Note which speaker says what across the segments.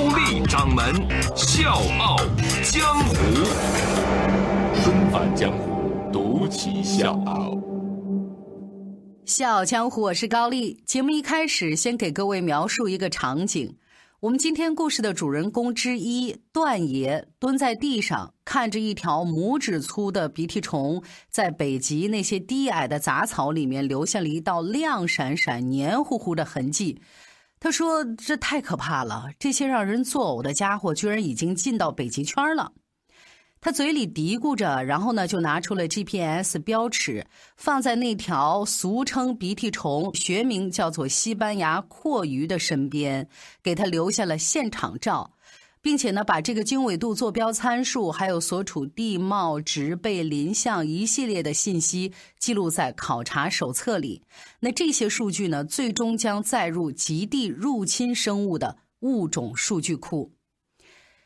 Speaker 1: 高丽掌门笑傲。江湖，
Speaker 2: 重返江湖，独骑笑傲。
Speaker 3: 笑傲江湖，我是高丽。节目一开始，先给各位描述一个场景。我们今天故事的主人公之一段爷蹲在地上，看着一条拇指粗的鼻涕虫在北极那些低矮的杂草里面留下了一道亮闪闪、黏糊糊的痕迹。他说：“这太可怕了，这些让人作呕的家伙居然已经进到北极圈了。”他嘴里嘀咕着，然后呢，就拿出了 GPS 标尺，放在那条俗称鼻涕虫、学名叫做西班牙阔鱼的身边，给他留下了现场照，并且呢，把这个经纬度坐标参数，还有所处地貌、植被、林相一系列的信息记录在考察手册里。那这些数据呢，最终将载入极地入侵生物的物种数据库。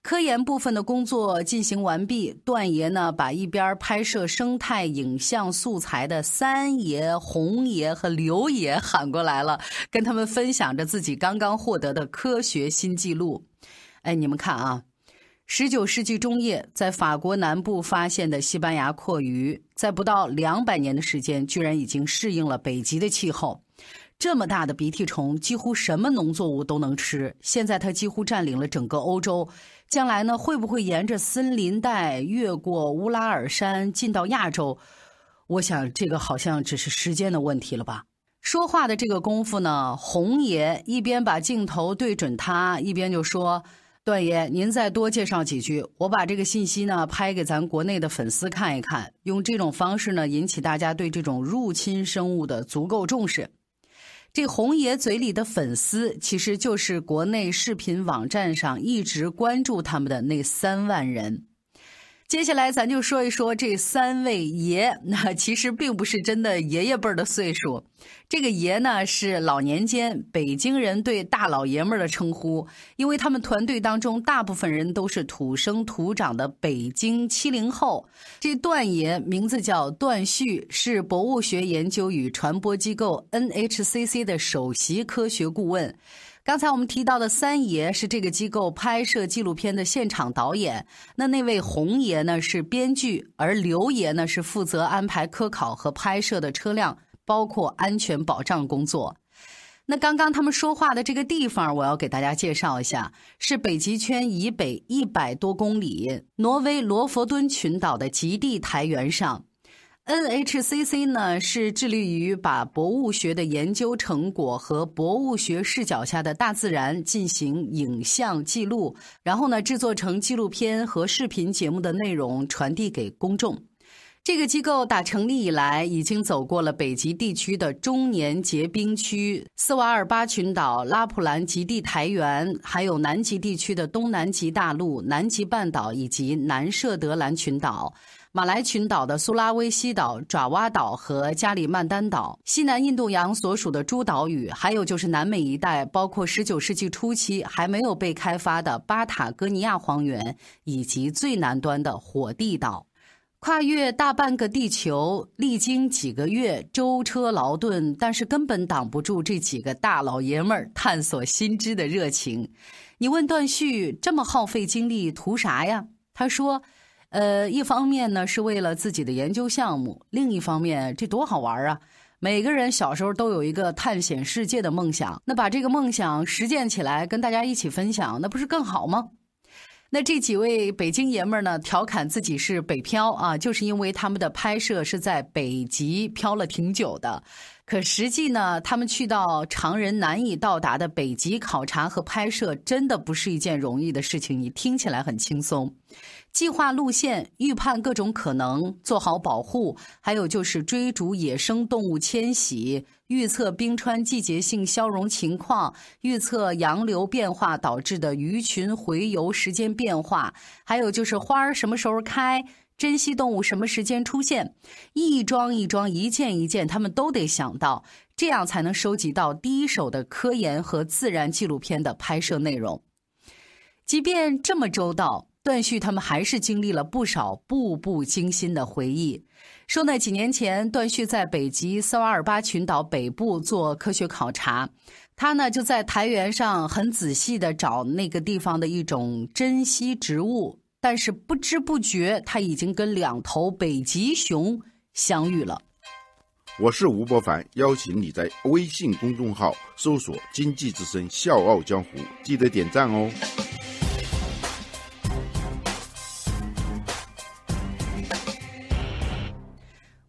Speaker 3: 科研部分的工作进行完毕，段爷呢把一边拍摄生态影像素材的三爷、红爷和刘爷喊过来了，跟他们分享着自己刚刚获得的科学新纪录。哎，你们看啊，十九世纪中叶在法国南部发现的西班牙阔鱼，在不到两百年的时间，居然已经适应了北极的气候。这么大的鼻涕虫，几乎什么农作物都能吃。现在它几乎占领了整个欧洲。将来呢，会不会沿着森林带越过乌拉尔山进到亚洲？我想这个好像只是时间的问题了吧。说话的这个功夫呢，红爷一边把镜头对准他，一边就说：“段爷，您再多介绍几句，我把这个信息呢拍给咱国内的粉丝看一看，用这种方式呢引起大家对这种入侵生物的足够重视。”这红爷嘴里的粉丝，其实就是国内视频网站上一直关注他们的那三万人。接下来，咱就说一说这三位爷。那其实并不是真的爷爷辈儿的岁数，这个爷呢是老年间北京人对大老爷们儿的称呼，因为他们团队当中大部分人都是土生土长的北京七零后。这段爷名字叫段旭，是博物学研究与传播机构 NHCC 的首席科学顾问。刚才我们提到的三爷是这个机构拍摄纪录片的现场导演，那那位红爷呢是编剧，而刘爷呢是负责安排科考和拍摄的车辆，包括安全保障工作。那刚刚他们说话的这个地方，我要给大家介绍一下，是北极圈以北一百多公里，挪威罗佛敦群岛的极地台原上。NHCC 呢是致力于把博物学的研究成果和博物学视角下的大自然进行影像记录，然后呢制作成纪录片和视频节目的内容传递给公众。这个机构打成立以来，已经走过了北极地区的中年结冰区、斯瓦尔巴群岛、拉普兰极地台原，还有南极地区的东南极大陆、南极半岛以及南设得兰群岛。马来群岛的苏拉威西岛、爪哇岛和加里曼丹岛，西南印度洋所属的诸岛屿，还有就是南美一带，包括19世纪初期还没有被开发的巴塔哥尼亚荒原，以及最南端的火地岛，跨越大半个地球，历经几个月舟车劳顿，但是根本挡不住这几个大老爷们儿探索新知的热情。你问段旭这么耗费精力图啥呀？他说。呃，一方面呢是为了自己的研究项目，另一方面这多好玩啊！每个人小时候都有一个探险世界的梦想，那把这个梦想实践起来，跟大家一起分享，那不是更好吗？那这几位北京爷们儿呢，调侃自己是北漂啊，就是因为他们的拍摄是在北极漂了挺久的。可实际呢，他们去到常人难以到达的北极考察和拍摄，真的不是一件容易的事情。你听起来很轻松，计划路线、预判各种可能、做好保护，还有就是追逐野生动物迁徙、预测冰川季节性消融情况、预测洋流变化导致的鱼群回游时间变化，还有就是花儿什么时候开。珍稀动物什么时间出现？一桩一桩，一件一件，他们都得想到，这样才能收集到第一手的科研和自然纪录片的拍摄内容。即便这么周到，段旭他们还是经历了不少步步惊心的回忆。说那几年前，段旭在北极斯瓦尔巴群岛北部做科学考察，他呢就在台原上很仔细的找那个地方的一种珍稀植物。但是不知不觉，他已经跟两头北极熊相遇了。
Speaker 4: 我是吴伯凡，邀请你在微信公众号搜索“经济之声笑傲江湖”，记得点赞哦。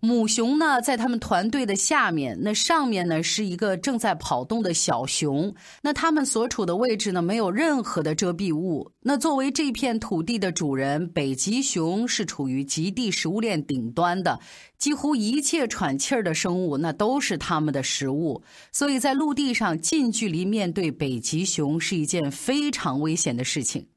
Speaker 3: 母熊呢，在他们团队的下面，那上面呢是一个正在跑动的小熊。那他们所处的位置呢，没有任何的遮蔽物。那作为这片土地的主人，北极熊是处于极地食物链顶端的，几乎一切喘气儿的生物，那都是他们的食物。所以在陆地上近距离面对北极熊是一件非常危险的事情。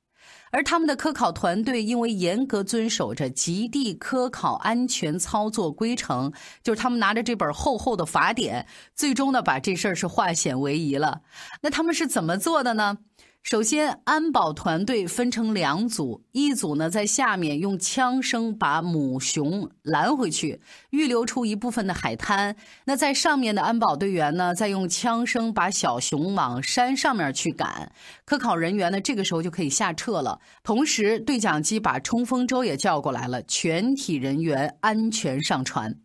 Speaker 3: 而他们的科考团队因为严格遵守着极地科考安全操作规程，就是他们拿着这本厚厚的法典，最终呢把这事儿是化险为夷了。那他们是怎么做的呢？首先，安保团队分成两组，一组呢在下面用枪声把母熊拦回去，预留出一部分的海滩；那在上面的安保队员呢，再用枪声把小熊往山上面去赶。科考人员呢，这个时候就可以下撤了。同时，对讲机把冲锋舟也叫过来了，全体人员安全上船。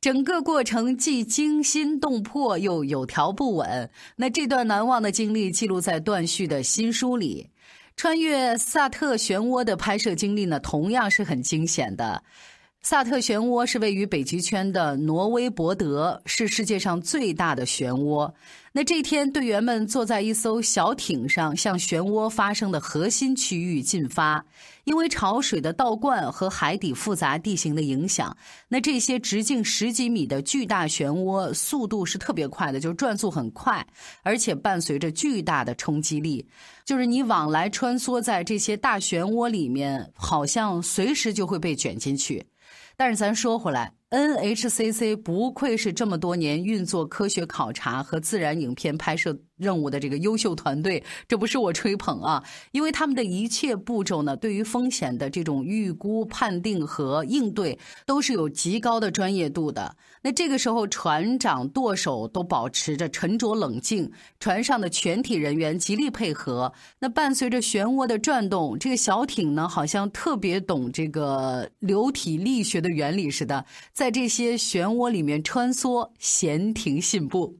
Speaker 3: 整个过程既惊心动魄又有条不紊。那这段难忘的经历记录在段旭的新书里。穿越萨特漩涡的拍摄经历呢，同样是很惊险的。萨特漩涡是位于北极圈的挪威博德，是世界上最大的漩涡。那这天，队员们坐在一艘小艇上，向漩涡发生的核心区域进发。因为潮水的倒灌和海底复杂地形的影响，那这些直径十几米的巨大漩涡速度是特别快的，就转速很快，而且伴随着巨大的冲击力，就是你往来穿梭在这些大漩涡里面，好像随时就会被卷进去。但是咱说回来。NHCC 不愧是这么多年运作科学考察和自然影片拍摄任务的这个优秀团队，这不是我吹捧啊，因为他们的一切步骤呢，对于风险的这种预估、判定和应对，都是有极高的专业度的。那这个时候，船长、舵手都保持着沉着冷静，船上的全体人员极力配合。那伴随着漩涡的转动，这个小艇呢，好像特别懂这个流体力学的原理似的，在这些漩涡里面穿梭，闲庭信步。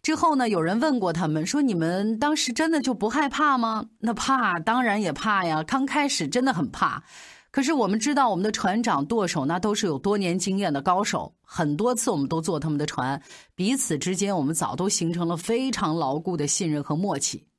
Speaker 3: 之后呢，有人问过他们说：“你们当时真的就不害怕吗？”那怕，当然也怕呀。刚开始真的很怕。可是我们知道，我们的船长、舵手那都是有多年经验的高手，很多次我们都坐他们的船，彼此之间我们早都形成了非常牢固的信任和默契。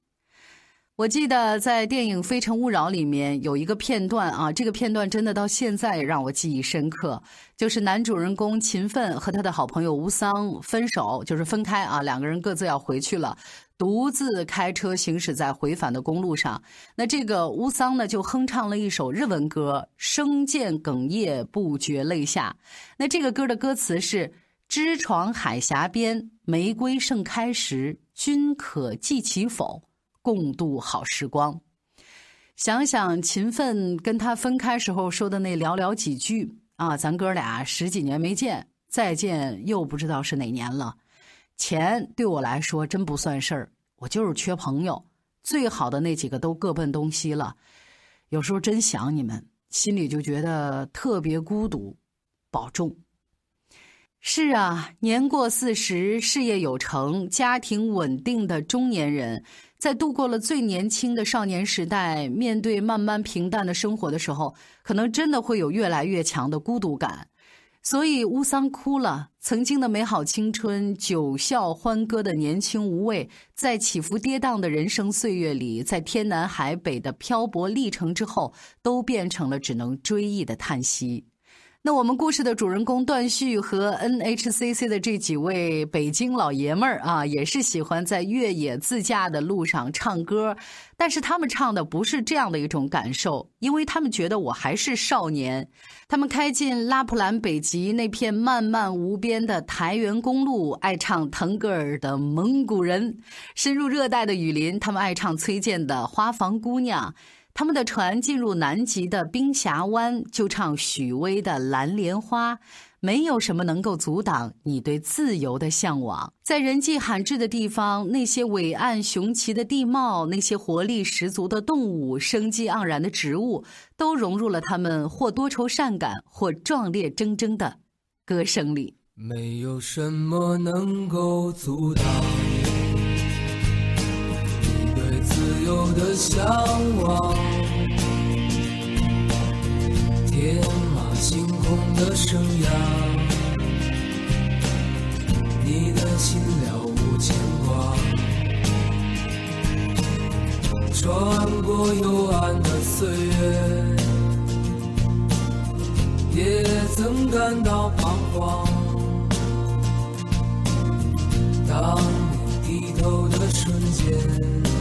Speaker 3: 我记得在电影《非诚勿扰》里面有一个片段啊，这个片段真的到现在让我记忆深刻，就是男主人公秦奋和他的好朋友吴桑分手，就是分开啊，两个人各自要回去了。独自开车行驶在回返的公路上，那这个乌桑呢就哼唱了一首日文歌，声渐哽咽，不觉泪下。那这个歌的歌词是：知床海峡边，玫瑰盛开时，君可记其否？共度好时光。想想秦奋跟他分开时候说的那寥寥几句啊，咱哥俩十几年没见，再见又不知道是哪年了。钱对我来说真不算事儿，我就是缺朋友。最好的那几个都各奔东西了，有时候真想你们，心里就觉得特别孤独。保重。是啊，年过四十，事业有成，家庭稳定的中年人，在度过了最年轻的少年时代，面对慢慢平淡的生活的时候，可能真的会有越来越强的孤独感。所以乌桑哭了，曾经的美好青春、九笑欢歌的年轻无畏，在起伏跌宕的人生岁月里，在天南海北的漂泊历程之后，都变成了只能追忆的叹息。那我们故事的主人公段旭和 NHCC 的这几位北京老爷们儿啊，也是喜欢在越野自驾的路上唱歌，但是他们唱的不是这样的一种感受，因为他们觉得我还是少年。他们开进拉普兰北极那片漫漫无边的台原公路，爱唱腾格尔的《蒙古人》；深入热带的雨林，他们爱唱崔健的《花房姑娘》。他们的船进入南极的冰峡湾，就唱许巍的《蓝莲花》。没有什么能够阻挡你对自由的向往。在人迹罕至的地方，那些伟岸雄奇的地貌，那些活力十足的动物，生机盎然的植物，都融入了他们或多愁善感，或壮烈铮铮的歌声里。
Speaker 5: 没有什么能够阻挡。自由的向往，天马行空的生涯，你的心了无牵挂，穿过幽暗的岁月，也曾感到彷徨。当你低头的瞬间。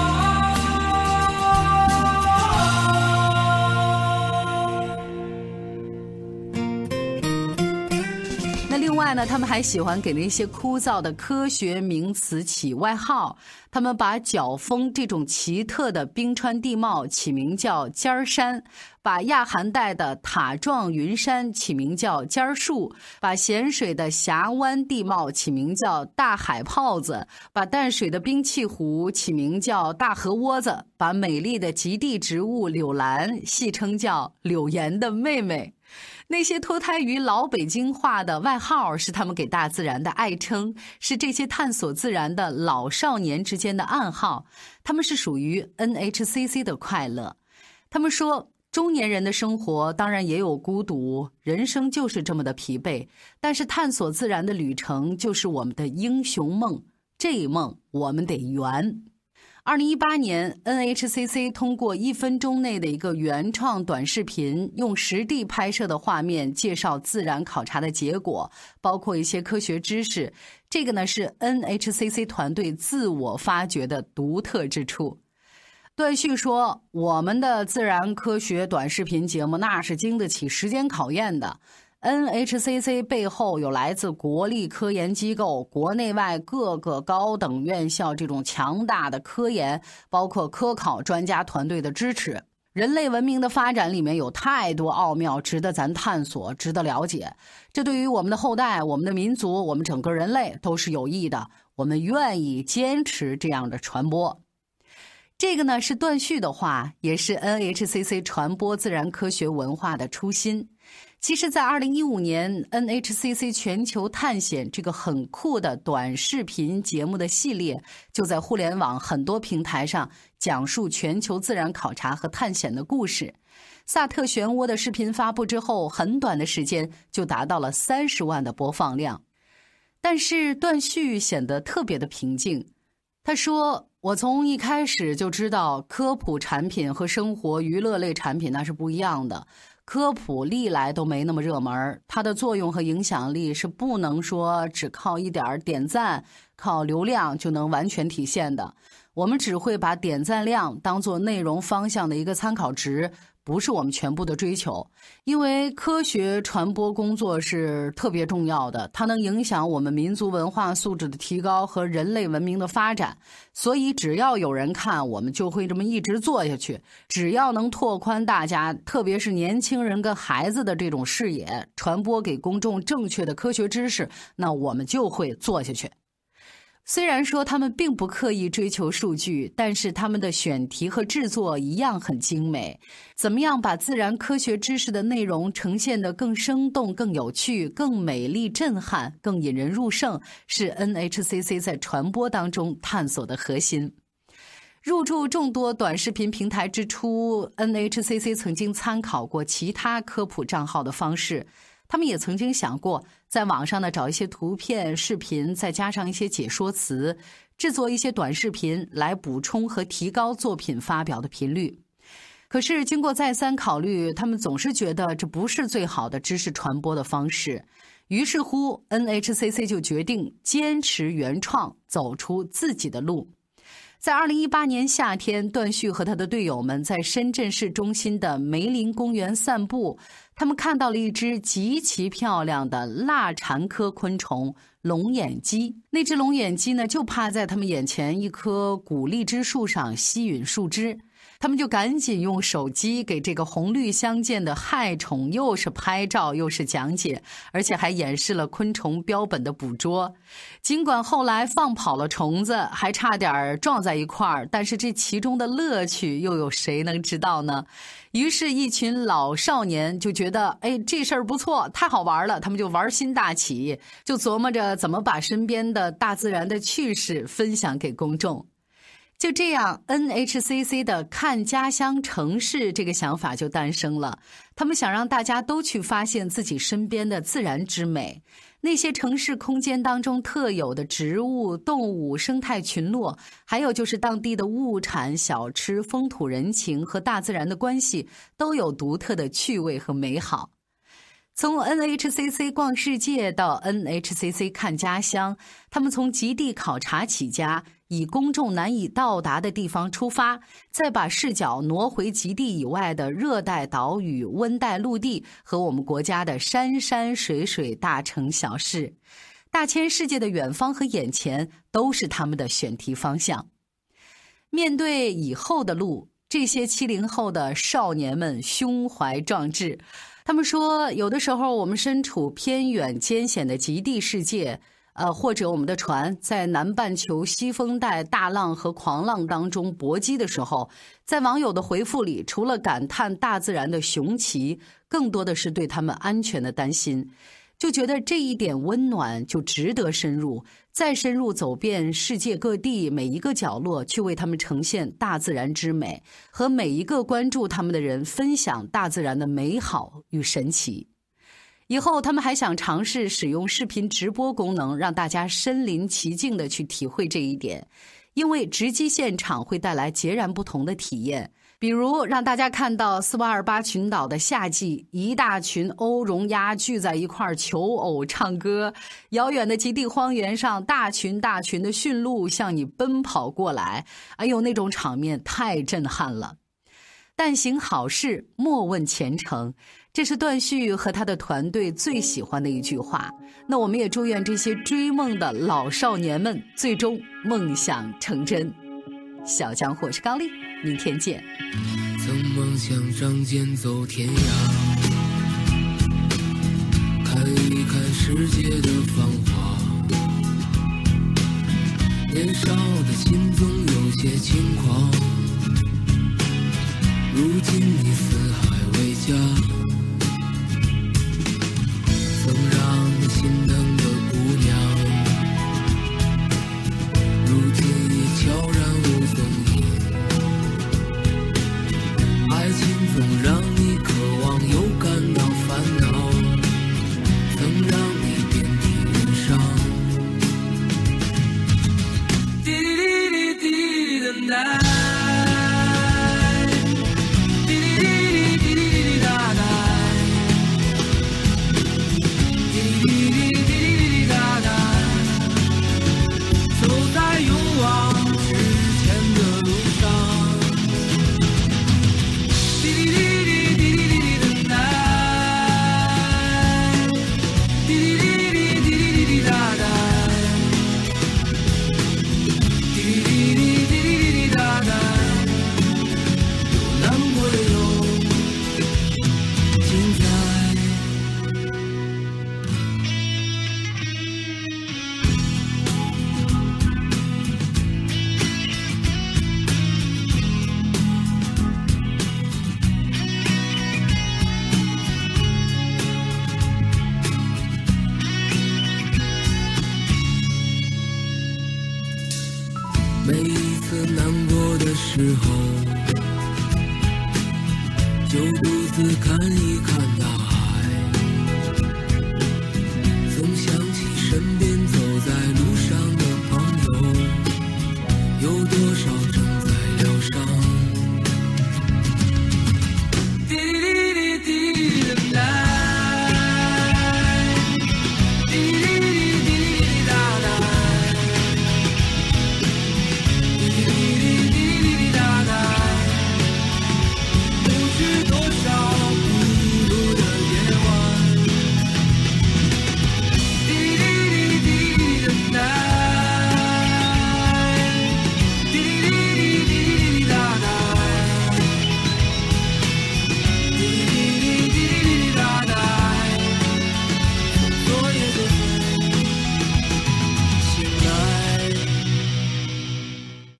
Speaker 3: 那另外呢他们还喜欢给那些枯燥的科学名词起外号。他们把角峰这种奇特的冰川地貌起名叫尖儿山，把亚寒带的塔状云山起名叫尖儿树，把咸水的峡湾地貌起名叫大海泡子，把淡水的冰器湖起名叫大河窝子，把美丽的极地植物柳兰戏称叫柳岩的妹妹。那些脱胎于老北京话的外号，是他们给大自然的爱称，是这些探索自然的老少年之间的暗号。他们是属于 NHCC 的快乐。他们说，中年人的生活当然也有孤独，人生就是这么的疲惫。但是，探索自然的旅程就是我们的英雄梦，这一梦我们得圆。二零一八年，NHCC 通过一分钟内的一个原创短视频，用实地拍摄的画面介绍自然考察的结果，包括一些科学知识。这个呢是 NHCC 团队自我发掘的独特之处。段旭说：“我们的自然科学短视频节目那是经得起时间考验的。” NHCC 背后有来自国立科研机构、国内外各个高等院校这种强大的科研，包括科考专家团队的支持。人类文明的发展里面有太多奥妙，值得咱探索，值得了解。这对于我们的后代、我们的民族、我们整个人类都是有益的。我们愿意坚持这样的传播。这个呢是段旭的话，也是 NHCC 传播自然科学文化的初心。其实，在二零一五年，NHCC 全球探险这个很酷的短视频节目的系列，就在互联网很多平台上讲述全球自然考察和探险的故事。萨特漩涡的视频发布之后，很短的时间就达到了三十万的播放量。但是段旭显得特别的平静。他说：“我从一开始就知道，科普产品和生活娱乐类产品那是不一样的。”科普历来都没那么热门，它的作用和影响力是不能说只靠一点点赞、靠流量就能完全体现的。我们只会把点赞量当做内容方向的一个参考值。不是我们全部的追求，因为科学传播工作是特别重要的，它能影响我们民族文化素质的提高和人类文明的发展。所以，只要有人看，我们就会这么一直做下去。只要能拓宽大家，特别是年轻人跟孩子的这种视野，传播给公众正确的科学知识，那我们就会做下去。虽然说他们并不刻意追求数据，但是他们的选题和制作一样很精美。怎么样把自然科学知识的内容呈现得更生动、更有趣、更美丽、震撼、更引人入胜，是 NHCC 在传播当中探索的核心。入驻众多短视频平台之初，NHCC 曾经参考过其他科普账号的方式。他们也曾经想过，在网上呢找一些图片、视频，再加上一些解说词，制作一些短视频来补充和提高作品发表的频率。可是经过再三考虑，他们总是觉得这不是最好的知识传播的方式。于是乎，NHCC 就决定坚持原创，走出自己的路。在二零一八年夏天，段旭和他的队友们在深圳市中心的梅林公园散步，他们看到了一只极其漂亮的腊蝉科昆虫——龙眼鸡。那只龙眼鸡呢，就趴在他们眼前一棵古荔枝树上吸吮树枝。他们就赶紧用手机给这个红绿相间的害虫，又是拍照又是讲解，而且还演示了昆虫标本的捕捉。尽管后来放跑了虫子，还差点撞在一块儿，但是这其中的乐趣又有谁能知道呢？于是，一群老少年就觉得，哎，这事儿不错，太好玩了。他们就玩心大起，就琢磨着怎么把身边的大自然的趣事分享给公众。就这样，NHCC 的“看家乡城市”这个想法就诞生了。他们想让大家都去发现自己身边的自然之美，那些城市空间当中特有的植物、动物、生态群落，还有就是当地的物产、小吃、风土人情和大自然的关系，都有独特的趣味和美好。从 NHCC 逛世界到 NHCC 看家乡，他们从极地考察起家。以公众难以到达的地方出发，再把视角挪回极地以外的热带岛屿、温带陆地和我们国家的山山水水、大城小事，大千世界的远方和眼前都是他们的选题方向。面对以后的路，这些七零后的少年们胸怀壮志。他们说，有的时候我们身处偏远艰险的极地世界。呃，或者我们的船在南半球西风带大浪和狂浪当中搏击的时候，在网友的回复里，除了感叹大自然的雄奇，更多的是对他们安全的担心，就觉得这一点温暖就值得深入，再深入走遍世界各地每一个角落，去为他们呈现大自然之美，和每一个关注他们的人分享大自然的美好与神奇。以后，他们还想尝试使用视频直播功能，让大家身临其境的去体会这一点，因为直击现场会带来截然不同的体验。比如，让大家看到斯瓦尔巴群岛的夏季，一大群欧绒鸭聚在一块求偶唱歌；遥远的极地荒原上，大群大群的驯鹿向你奔跑过来，哎呦，那种场面太震撼了。但行好事，莫问前程。这是段旭和他的团队最喜欢的一句话。那我们也祝愿这些追梦的老少年们最终梦想成真。小江或是高丽，明天见。
Speaker 5: 曾梦想仗剑走天涯，看一看世界的繁华。年少的心总有些轻狂，如今你四海为家。